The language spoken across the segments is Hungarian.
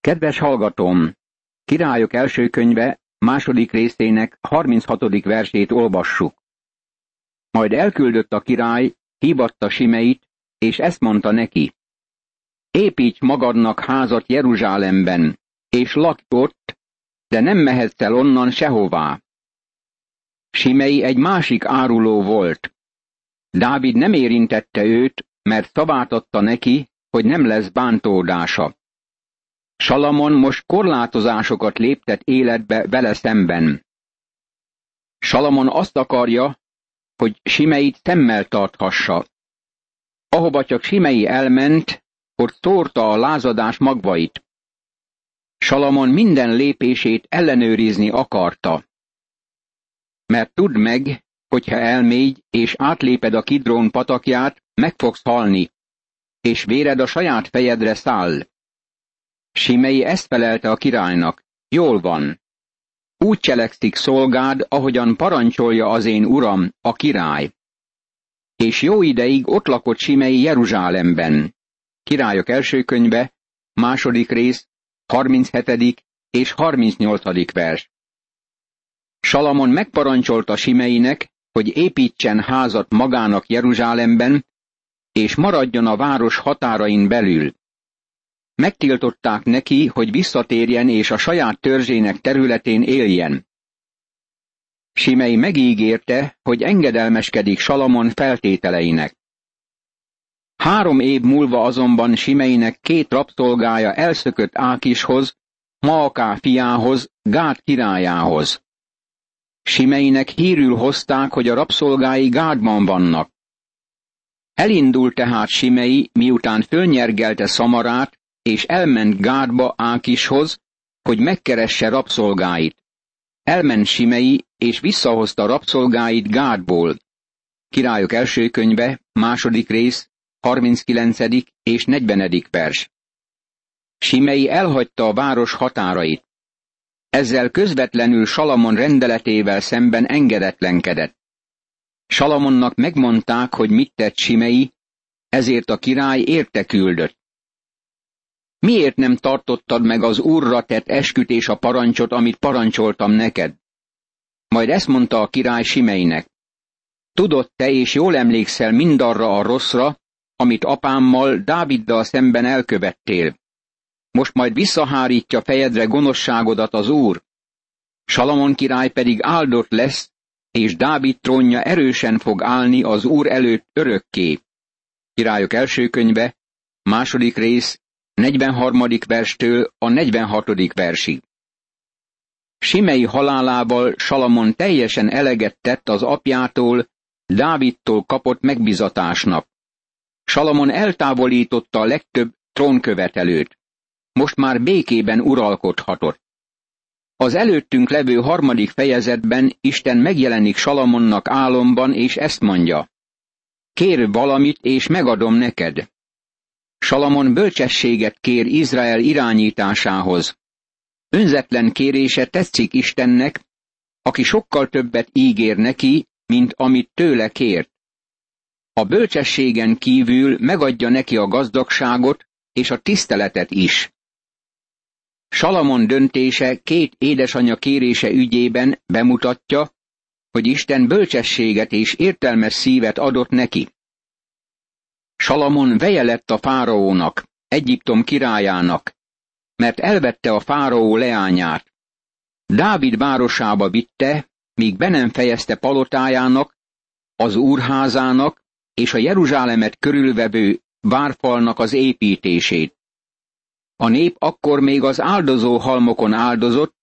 Kedves hallgatóm! Királyok első könyve második részének 36. versét olvassuk. Majd elküldött a király, hívatta Simeit, és ezt mondta neki. Építs magadnak házat Jeruzsálemben, és lakj ott, de nem mehetsz el onnan sehová. Simei egy másik áruló volt. Dávid nem érintette őt, mert szavát adta neki, hogy nem lesz bántódása. Salamon most korlátozásokat léptet életbe vele szemben. Salamon azt akarja, hogy Simeit szemmel tarthassa. Ahova csak Simei elment, ott szórta a lázadás magvait. Salamon minden lépését ellenőrizni akarta. Mert tudd meg, hogyha elmégy és átléped a kidrón patakját, meg fogsz halni, és véred a saját fejedre száll. Simei ezt felelte a királynak, jól van. Úgy cselekszik szolgád, ahogyan parancsolja az én uram, a király. És jó ideig ott lakott Simei Jeruzsálemben. Királyok első könyve, második rész, 37. és 38. vers. Salamon megparancsolta Simeinek, hogy építsen házat magának Jeruzsálemben, és maradjon a város határain belül. Megtiltották neki, hogy visszatérjen és a saját törzsének területén éljen. Simei megígérte, hogy engedelmeskedik Salamon feltételeinek. Három év múlva azonban Simeinek két rabszolgája elszökött Ákishoz, Maaká fiához, Gád királyához. Simeinek hírül hozták, hogy a rabszolgái Gádban vannak. Elindult tehát Simei, miután fölnyergelte Szamarát, és elment Gádba Ákishoz, hogy megkeresse rabszolgáit. Elment Simei, és visszahozta rabszolgáit Gádból. Királyok első könyve, második rész, 39. és 40. vers. Simei elhagyta a város határait. Ezzel közvetlenül Salamon rendeletével szemben engedetlenkedett. Salamonnak megmondták, hogy mit tett Simei, ezért a király érte küldött. Miért nem tartottad meg az úrra tett eskütés a parancsot, amit parancsoltam neked? Majd ezt mondta a király Simeinek. Tudod te és jól emlékszel mindarra a rosszra, amit apámmal, Dáviddal szemben elkövettél. Most majd visszahárítja fejedre gonoszságodat az úr. Salamon király pedig áldott lesz, és Dávid trónja erősen fog állni az úr előtt örökké. Királyok első könyve, második rész, 43. verstől a 46. versig. Simei halálával Salamon teljesen eleget tett az apjától, Dávidtól kapott megbizatásnak. Salamon eltávolította a legtöbb trónkövetelőt. Most már békében uralkodhatott. Az előttünk levő harmadik fejezetben Isten megjelenik Salamonnak álomban, és ezt mondja. Kérj valamit, és megadom neked. Salamon bölcsességet kér Izrael irányításához. Önzetlen kérése tetszik Istennek, aki sokkal többet ígér neki, mint amit tőle kért. A bölcsességen kívül megadja neki a gazdagságot és a tiszteletet is. Salamon döntése két édesanyja kérése ügyében bemutatja, hogy Isten bölcsességet és értelmes szívet adott neki. Salamon veje lett a fáraónak, Egyiptom királyának, mert elvette a fáraó leányát. Dávid városába vitte, míg be nem fejezte palotájának, az úrházának és a Jeruzsálemet körülvevő várfalnak az építését. A nép akkor még az áldozó halmokon áldozott,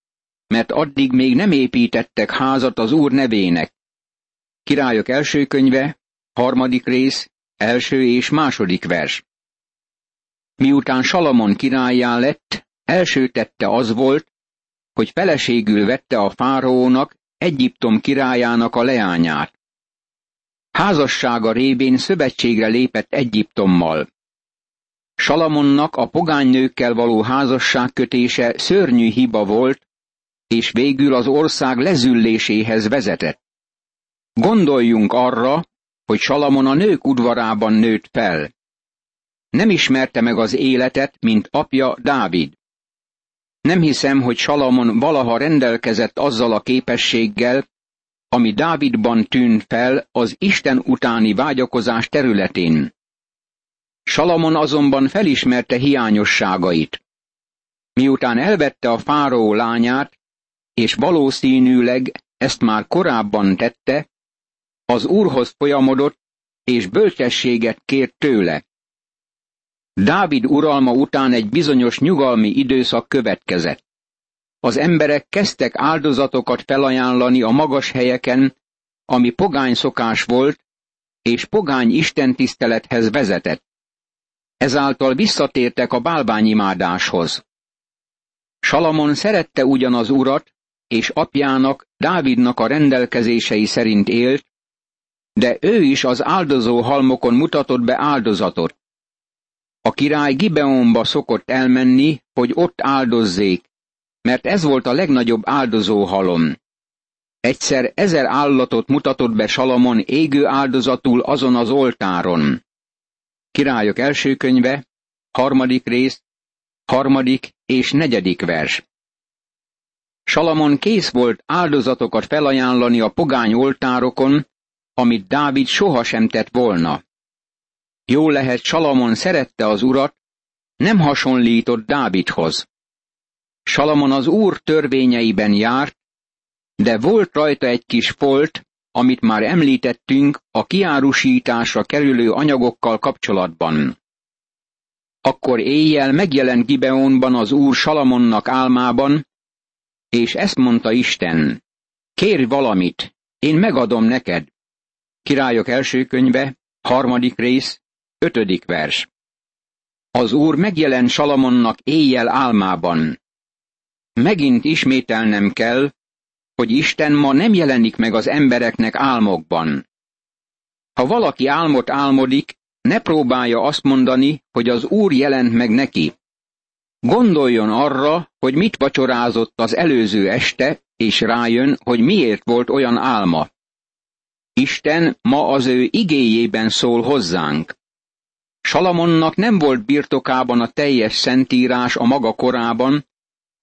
mert addig még nem építettek házat az Úr nevének. Királyok első könyve, harmadik rész, első és második vers. Miután Salamon királyá lett, első tette az volt, hogy feleségül vette a fáraónak, Egyiptom királyának a leányát. Házassága révén szövetségre lépett Egyiptommal. Salamonnak a pogánynőkkel való házasságkötése szörnyű hiba volt, és végül az ország lezülléséhez vezetett. Gondoljunk arra, hogy Salamon a nők udvarában nőtt fel. Nem ismerte meg az életet, mint apja Dávid. Nem hiszem, hogy Salamon valaha rendelkezett azzal a képességgel, ami Dávidban tűn fel az Isten utáni vágyakozás területén. Salamon azonban felismerte hiányosságait. Miután elvette a fáraó lányát, és valószínűleg ezt már korábban tette, az úrhoz folyamodott, és bölcsességet kért tőle. Dávid uralma után egy bizonyos nyugalmi időszak következett. Az emberek kezdtek áldozatokat felajánlani a magas helyeken, ami pogány szokás volt, és pogány istentisztelethez vezetett. Ezáltal visszatértek a bálványimádáshoz. Salamon szerette ugyan az urat, és apjának, Dávidnak a rendelkezései szerint élt, de ő is az áldozó halmokon mutatott be áldozatot. A király Gibeonba szokott elmenni, hogy ott áldozzék, mert ez volt a legnagyobb áldozó halom. Egyszer ezer állatot mutatott be Salamon égő áldozatul azon az oltáron. Királyok első könyve, harmadik rész, harmadik és negyedik vers. Salamon kész volt áldozatokat felajánlani a pogány oltárokon, amit Dávid sohasem tett volna. Jó lehet, Salamon szerette az urat, nem hasonlított Dávidhoz. Salamon az úr törvényeiben járt, de volt rajta egy kis folt, amit már említettünk a kiárusításra kerülő anyagokkal kapcsolatban. Akkor éjjel megjelent Gibeonban az úr Salamonnak álmában, és ezt mondta Isten, kérj valamit, én megadom neked. Királyok első könyve, harmadik rész, ötödik vers. Az úr megjelent Salamonnak éjjel álmában. Megint ismételnem kell, hogy Isten ma nem jelenik meg az embereknek álmokban. Ha valaki álmot álmodik, ne próbálja azt mondani, hogy az Úr jelent meg neki. Gondoljon arra, hogy mit vacsorázott az előző este, és rájön, hogy miért volt olyan álma. Isten ma az ő igéjében szól hozzánk. Salamonnak nem volt birtokában a teljes szentírás a maga korában,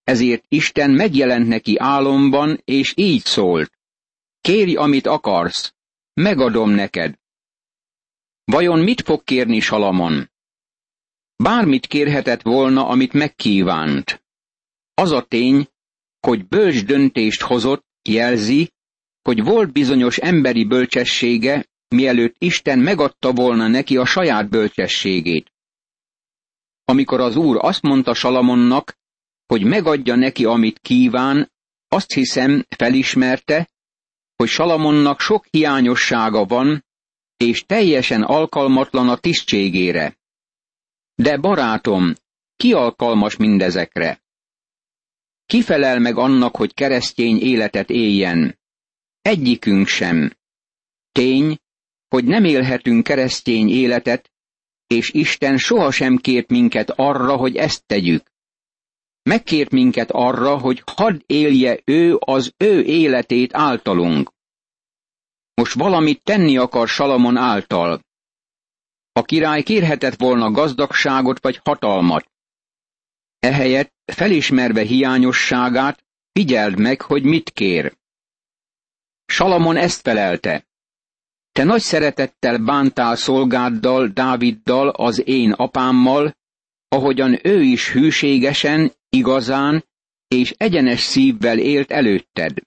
ezért Isten megjelent neki álomban, és így szólt. Kérj, amit akarsz, megadom neked. Vajon mit fog kérni Salamon? Bármit kérhetett volna, amit megkívánt. Az a tény, hogy bölcs döntést hozott, jelzi, hogy volt bizonyos emberi bölcsessége, mielőtt Isten megadta volna neki a saját bölcsességét. Amikor az úr azt mondta Salamonnak, hogy megadja neki, amit kíván, azt hiszem felismerte, hogy Salamonnak sok hiányossága van, és teljesen alkalmatlan a tisztségére. De barátom, ki alkalmas mindezekre? Ki felel meg annak, hogy keresztény életet éljen? Egyikünk sem. Tény, hogy nem élhetünk keresztény életet, és Isten sohasem kért minket arra, hogy ezt tegyük. Megkért minket arra, hogy hadd élje ő az ő életét általunk. Most valamit tenni akar Salamon által. A király kérhetett volna gazdagságot vagy hatalmat. Ehelyett, felismerve hiányosságát, figyeld meg, hogy mit kér. Salamon ezt felelte. Te nagy szeretettel bántál szolgáddal, Dáviddal, az én apámmal, ahogyan ő is hűségesen, igazán és egyenes szívvel élt előtted.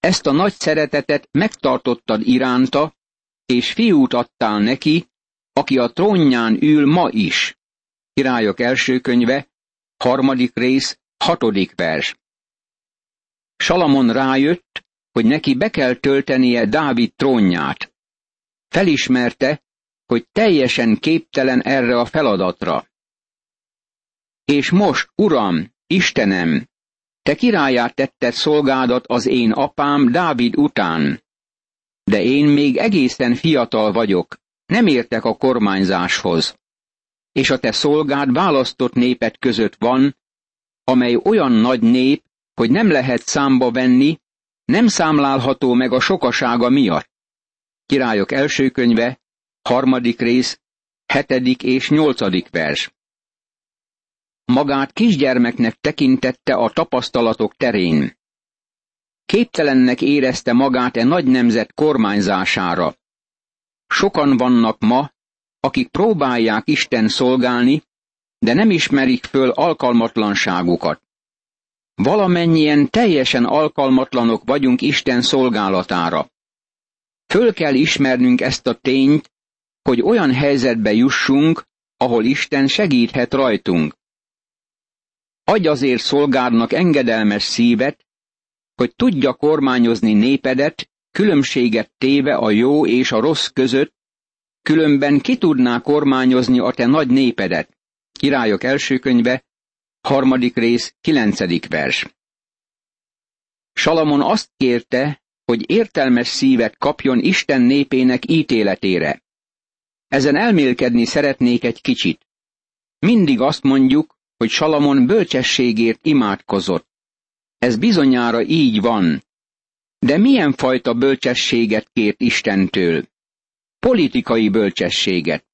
Ezt a nagy szeretetet megtartottad iránta, és fiút adtál neki, aki a trónján ül ma is. Királyok első könyve, harmadik rész, hatodik vers. Salamon rájött, hogy neki be kell töltenie Dávid trónját. Felismerte, hogy teljesen képtelen erre a feladatra. És most, Uram, Istenem, te királyát tetted szolgádat az én apám Dávid után. De én még egészen fiatal vagyok, nem értek a kormányzáshoz. És a te szolgád választott népet között van, amely olyan nagy nép, hogy nem lehet számba venni, nem számlálható meg a sokasága miatt. Királyok első könyve, harmadik rész, hetedik és nyolcadik vers. magát kisgyermeknek tekintette a tapasztalatok terén. Képtelennek érezte magát e nagy nemzet kormányzására. Sokan vannak ma, akik próbálják Isten szolgálni, de nem ismerik föl alkalmatlanságukat. Valamennyien teljesen alkalmatlanok vagyunk Isten szolgálatára. Föl kell ismernünk ezt a tényt, hogy olyan helyzetbe jussunk, ahol Isten segíthet rajtunk. Adj azért szolgádnak engedelmes szívet, hogy tudja kormányozni népedet, különbséget téve a jó és a rossz között, különben ki tudná kormányozni a te nagy népedet. Királyok első könyve, harmadik rész, kilencedik vers. Salamon azt kérte, hogy értelmes szívet kapjon Isten népének ítéletére. Ezen elmélkedni szeretnék egy kicsit. Mindig azt mondjuk, hogy Salamon bölcsességért imádkozott. Ez bizonyára így van. De milyen fajta bölcsességet kért Istentől? Politikai bölcsességet.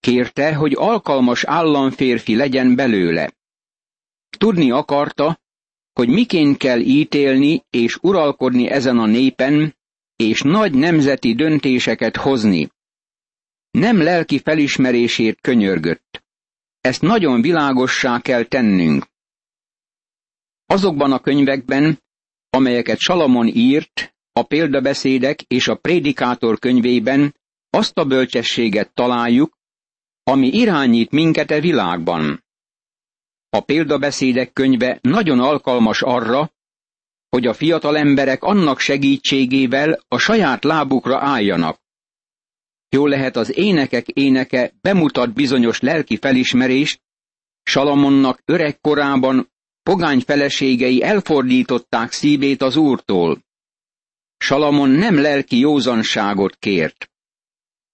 Kérte, hogy alkalmas államférfi legyen belőle. Tudni akarta, hogy miként kell ítélni és uralkodni ezen a népen, és nagy nemzeti döntéseket hozni. Nem lelki felismerésért könyörgött. Ezt nagyon világossá kell tennünk. Azokban a könyvekben, amelyeket Salamon írt, a példabeszédek és a prédikátor könyvében azt a bölcsességet találjuk, ami irányít minket e világban. A példabeszédek könyve nagyon alkalmas arra, hogy a fiatal emberek annak segítségével a saját lábukra álljanak. Jól lehet az énekek éneke bemutat bizonyos lelki felismerést, Salamonnak öregkorában pogány feleségei elfordították szívét az úrtól. Salamon nem lelki józanságot kért.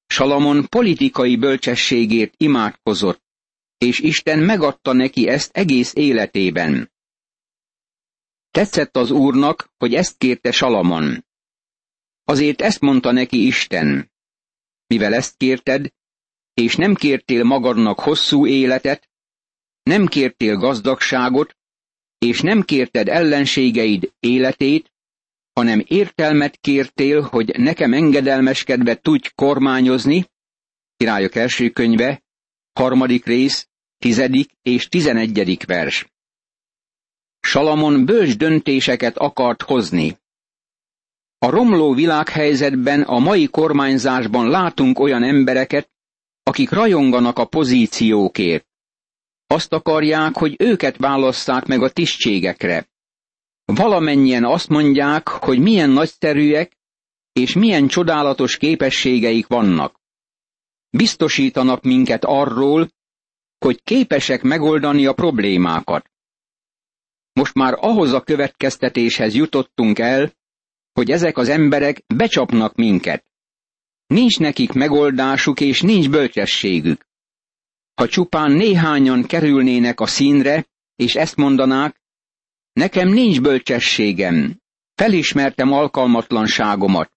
Salamon politikai bölcsességért imádkozott, és Isten megadta neki ezt egész életében. Tetszett az úrnak, hogy ezt kérte Salamon. Azért ezt mondta neki Isten. Mivel ezt kérted, és nem kértél magadnak hosszú életet, nem kértél gazdagságot, és nem kérted ellenségeid életét, hanem értelmet kértél, hogy nekem engedelmeskedve tudj kormányozni, királyok első könyve, harmadik rész, tizedik és tizenegyedik vers. Salamon bölcs döntéseket akart hozni. A romló világhelyzetben a mai kormányzásban látunk olyan embereket, akik rajonganak a pozíciókért. Azt akarják, hogy őket válasszák meg a tisztségekre. Valamennyien azt mondják, hogy milyen nagyszerűek és milyen csodálatos képességeik vannak. Biztosítanak minket arról, hogy képesek megoldani a problémákat. Most már ahhoz a következtetéshez jutottunk el, hogy ezek az emberek becsapnak minket. Nincs nekik megoldásuk és nincs bölcsességük. Ha csupán néhányan kerülnének a színre, és ezt mondanák, nekem nincs bölcsességem, felismertem alkalmatlanságomat,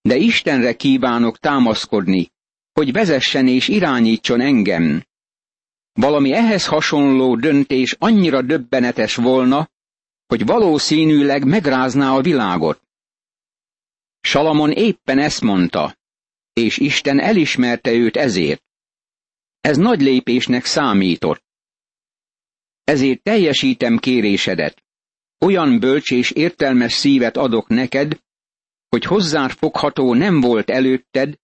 de Istenre kívánok támaszkodni, hogy vezessen és irányítson engem. Valami ehhez hasonló döntés annyira döbbenetes volna, hogy valószínűleg megrázná a világot. Salamon éppen ezt mondta, és Isten elismerte őt ezért. Ez nagy lépésnek számított. Ezért teljesítem kérésedet. Olyan bölcs és értelmes szívet adok neked, hogy hozzád fogható nem volt előtted,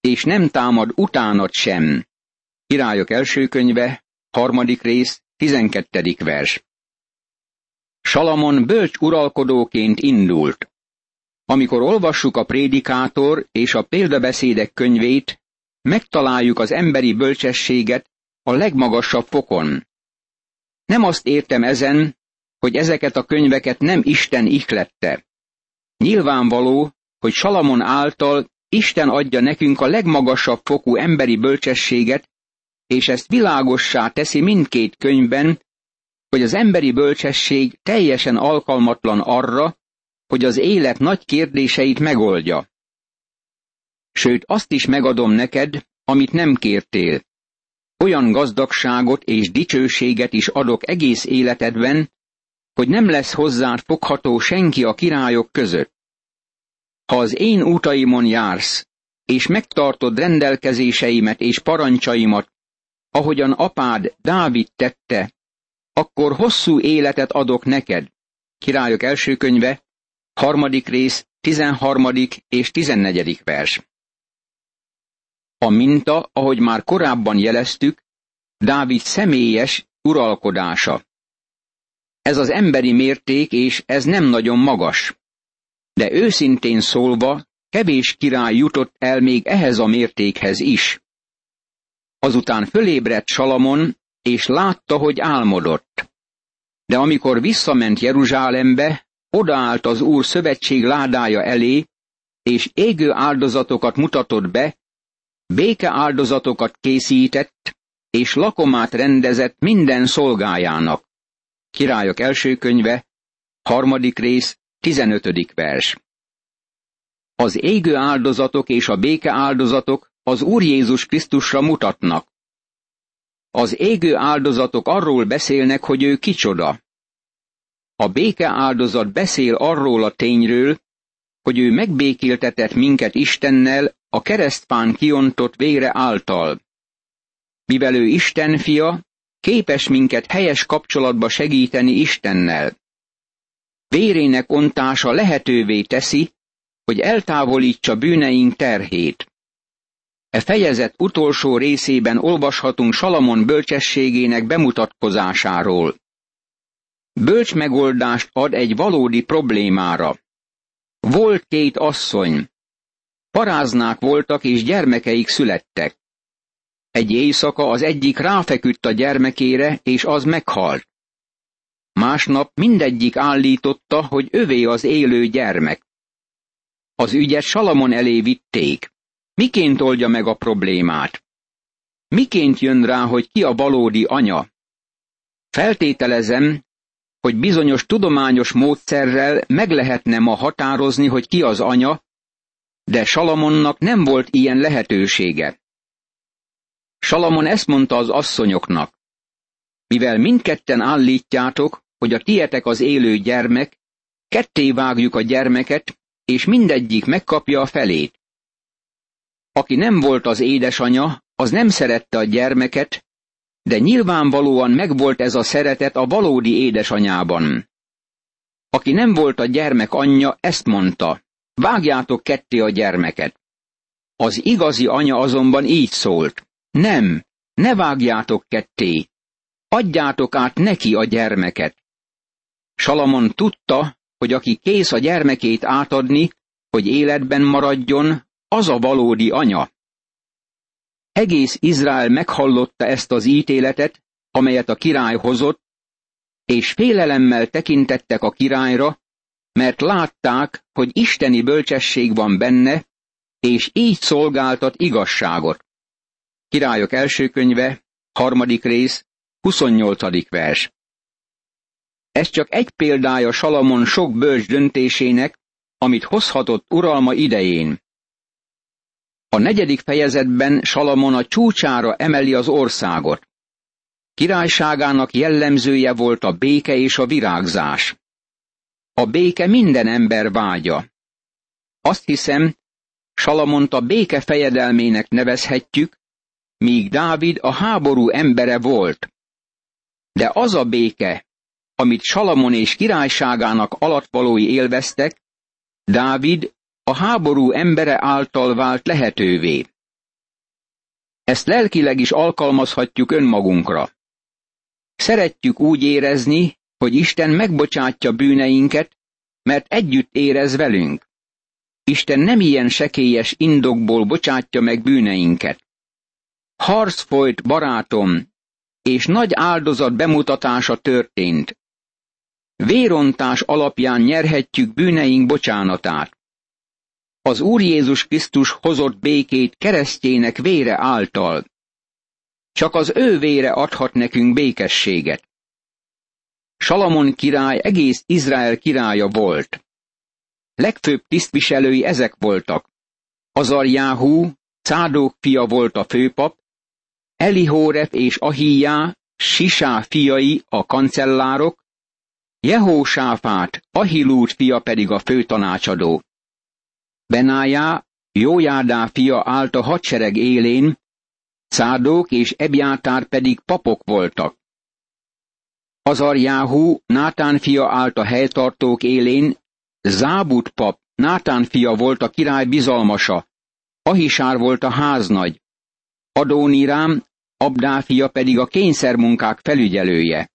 és nem támad utánad sem. Királyok első könyve, harmadik rész, tizenkettedik vers. Salamon bölcs uralkodóként indult. Amikor olvassuk a prédikátor és a példabeszédek könyvét, megtaláljuk az emberi bölcsességet a legmagasabb fokon. Nem azt értem ezen, hogy ezeket a könyveket nem Isten ihlette. Nyilvánvaló, hogy Salamon által Isten adja nekünk a legmagasabb fokú emberi bölcsességet, és ezt világossá teszi mindkét könyvben, hogy az emberi bölcsesség teljesen alkalmatlan arra, hogy az élet nagy kérdéseit megoldja. Sőt, azt is megadom neked, amit nem kértél. olyan gazdagságot és dicsőséget is adok egész életedben, hogy nem lesz hozzád fogható senki a királyok között. Ha az én útaimon jársz, és megtartod rendelkezéseimet és parancsaimat, ahogyan apád Dávid tette, akkor hosszú életet adok neked. Királyok első könyve, harmadik rész, tizenharmadik és tizennegyedik vers. A minta, ahogy már korábban jeleztük, Dávid személyes uralkodása. Ez az emberi mérték, és ez nem nagyon magas. De őszintén szólva, kevés király jutott el még ehhez a mértékhez is. Azután fölébredt Salamon, és látta, hogy álmodott. De amikor visszament Jeruzsálembe, odaállt az Úr szövetség ládája elé, és égő áldozatokat mutatott be, béke áldozatokat készített, és lakomát rendezett minden szolgájának. Királyok első könyve, harmadik rész, tizenötödik vers. Az égő áldozatok és a béke áldozatok az Úr Jézus Krisztusra mutatnak. Az égő áldozatok arról beszélnek, hogy ő kicsoda. A béke áldozat beszél arról a tényről, hogy ő megbékéltetett minket Istennel a keresztpán kiontott vére által. Mivel ő Isten fia, képes minket helyes kapcsolatba segíteni Istennel. Vérének ontása lehetővé teszi, hogy eltávolítsa bűneink terhét. E fejezet utolsó részében olvashatunk Salamon bölcsességének bemutatkozásáról. Bölcs megoldást ad egy valódi problémára. Volt két asszony. Paráznák voltak és gyermekeik születtek. Egy éjszaka az egyik ráfeküdt a gyermekére, és az meghalt. Másnap mindegyik állította, hogy övé az élő gyermek. Az ügyet Salamon elé vitték. Miként oldja meg a problémát? Miként jön rá, hogy ki a valódi anya? Feltételezem, hogy bizonyos tudományos módszerrel meg lehetne ma határozni, hogy ki az anya, de Salamonnak nem volt ilyen lehetősége. Salamon ezt mondta az asszonyoknak. Mivel mindketten állítjátok, hogy a tietek az élő gyermek, ketté vágjuk a gyermeket, és mindegyik megkapja a felét. Aki nem volt az édesanya, az nem szerette a gyermeket, de nyilvánvalóan megvolt ez a szeretet a valódi édesanyában. Aki nem volt a gyermek anyja, ezt mondta, vágjátok ketté a gyermeket. Az igazi anya azonban így szólt, nem, ne vágjátok ketté, adjátok át neki a gyermeket. Salamon tudta, hogy aki kész a gyermekét átadni, hogy életben maradjon, az a valódi anya. Egész Izrael meghallotta ezt az ítéletet, amelyet a király hozott, és félelemmel tekintettek a királyra, mert látták, hogy isteni bölcsesség van benne, és így szolgáltat igazságot. Királyok első könyve, harmadik rész, 28. vers. Ez csak egy példája Salamon sok bölcs döntésének, amit hozhatott uralma idején. A negyedik fejezetben Salamon a csúcsára emeli az országot. Királyságának jellemzője volt a béke és a virágzás. A béke minden ember vágya. Azt hiszem, Salamont a béke fejedelmének nevezhetjük, míg Dávid a háború embere volt. De az a béke, amit Salamon és királyságának alattvalói élveztek, Dávid a háború embere által vált lehetővé. Ezt lelkileg is alkalmazhatjuk önmagunkra. Szeretjük úgy érezni, hogy Isten megbocsátja bűneinket, mert együtt érez velünk. Isten nem ilyen sekélyes indokból bocsátja meg bűneinket. Harc folyt, barátom, és nagy áldozat bemutatása történt. Vérontás alapján nyerhetjük bűneink bocsánatát. Az Úr Jézus Krisztus hozott békét keresztjének vére által. Csak az ő vére adhat nekünk békességet. Salamon király egész Izrael királya volt. Legfőbb tisztviselői ezek voltak. Azarjáhú, Cádók fia volt a főpap, Elihóref és Ahijá, Sisá fiai a kancellárok, Jehósáfát, Ahilút fia pedig a főtanácsadó. Benájá, Jójádá fia állt a hadsereg élén, Szádók és Ebjátár pedig papok voltak. Azarjáhú, Nátán fia állt a helytartók élén, Zábut pap, Nátán fia volt a király bizalmasa, Ahisár volt a háznagy, Adónirám, Abdá fia pedig a kényszermunkák felügyelője.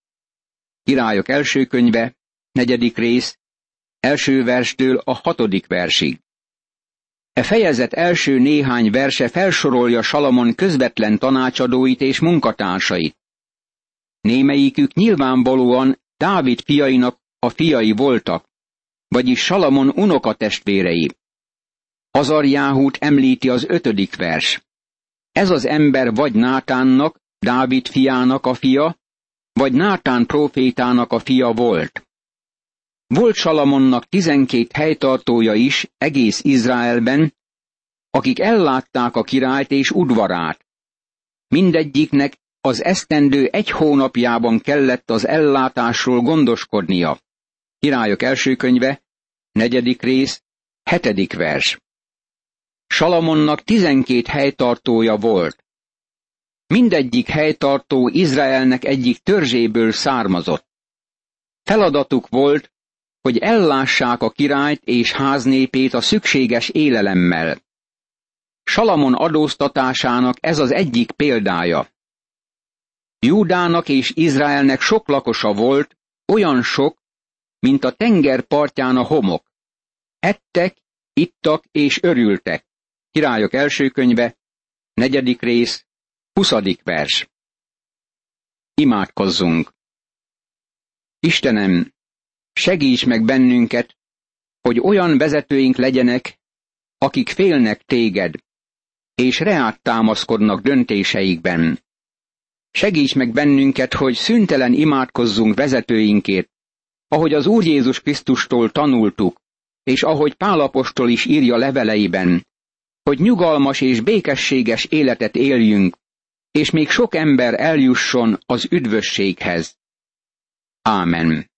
Királyok első könyve, negyedik rész, első verstől a hatodik versig. E fejezet első néhány verse felsorolja Salamon közvetlen tanácsadóit és munkatársait. Némelyikük nyilvánvalóan Dávid fiainak a fiai voltak, vagyis Salamon unokatestvérei. Azarjáhút említi az ötödik vers. Ez az ember vagy Nátánnak, Dávid fiának a fia, vagy Nátán profétának a fia volt. Volt Salamonnak tizenkét helytartója is egész Izraelben, akik ellátták a királyt és udvarát. Mindegyiknek az esztendő egy hónapjában kellett az ellátásról gondoskodnia. Királyok első könyve, negyedik rész, hetedik vers. Salamonnak tizenkét helytartója volt. Mindegyik helytartó Izraelnek egyik törzséből származott. Feladatuk volt, hogy ellássák a királyt és háznépét a szükséges élelemmel. Salamon adóztatásának ez az egyik példája. Júdának és Izraelnek sok lakosa volt, olyan sok, mint a tenger partján a homok. Ettek, ittak és örültek. Királyok első könyve, negyedik rész, huszadik vers. Imádkozzunk! Istenem, segíts meg bennünket, hogy olyan vezetőink legyenek, akik félnek téged, és reát támaszkodnak döntéseikben. Segíts meg bennünket, hogy szüntelen imádkozzunk vezetőinkért, ahogy az Úr Jézus Krisztustól tanultuk, és ahogy Pálapostól is írja leveleiben, hogy nyugalmas és békességes életet éljünk, és még sok ember eljusson az üdvösséghez. Ámen.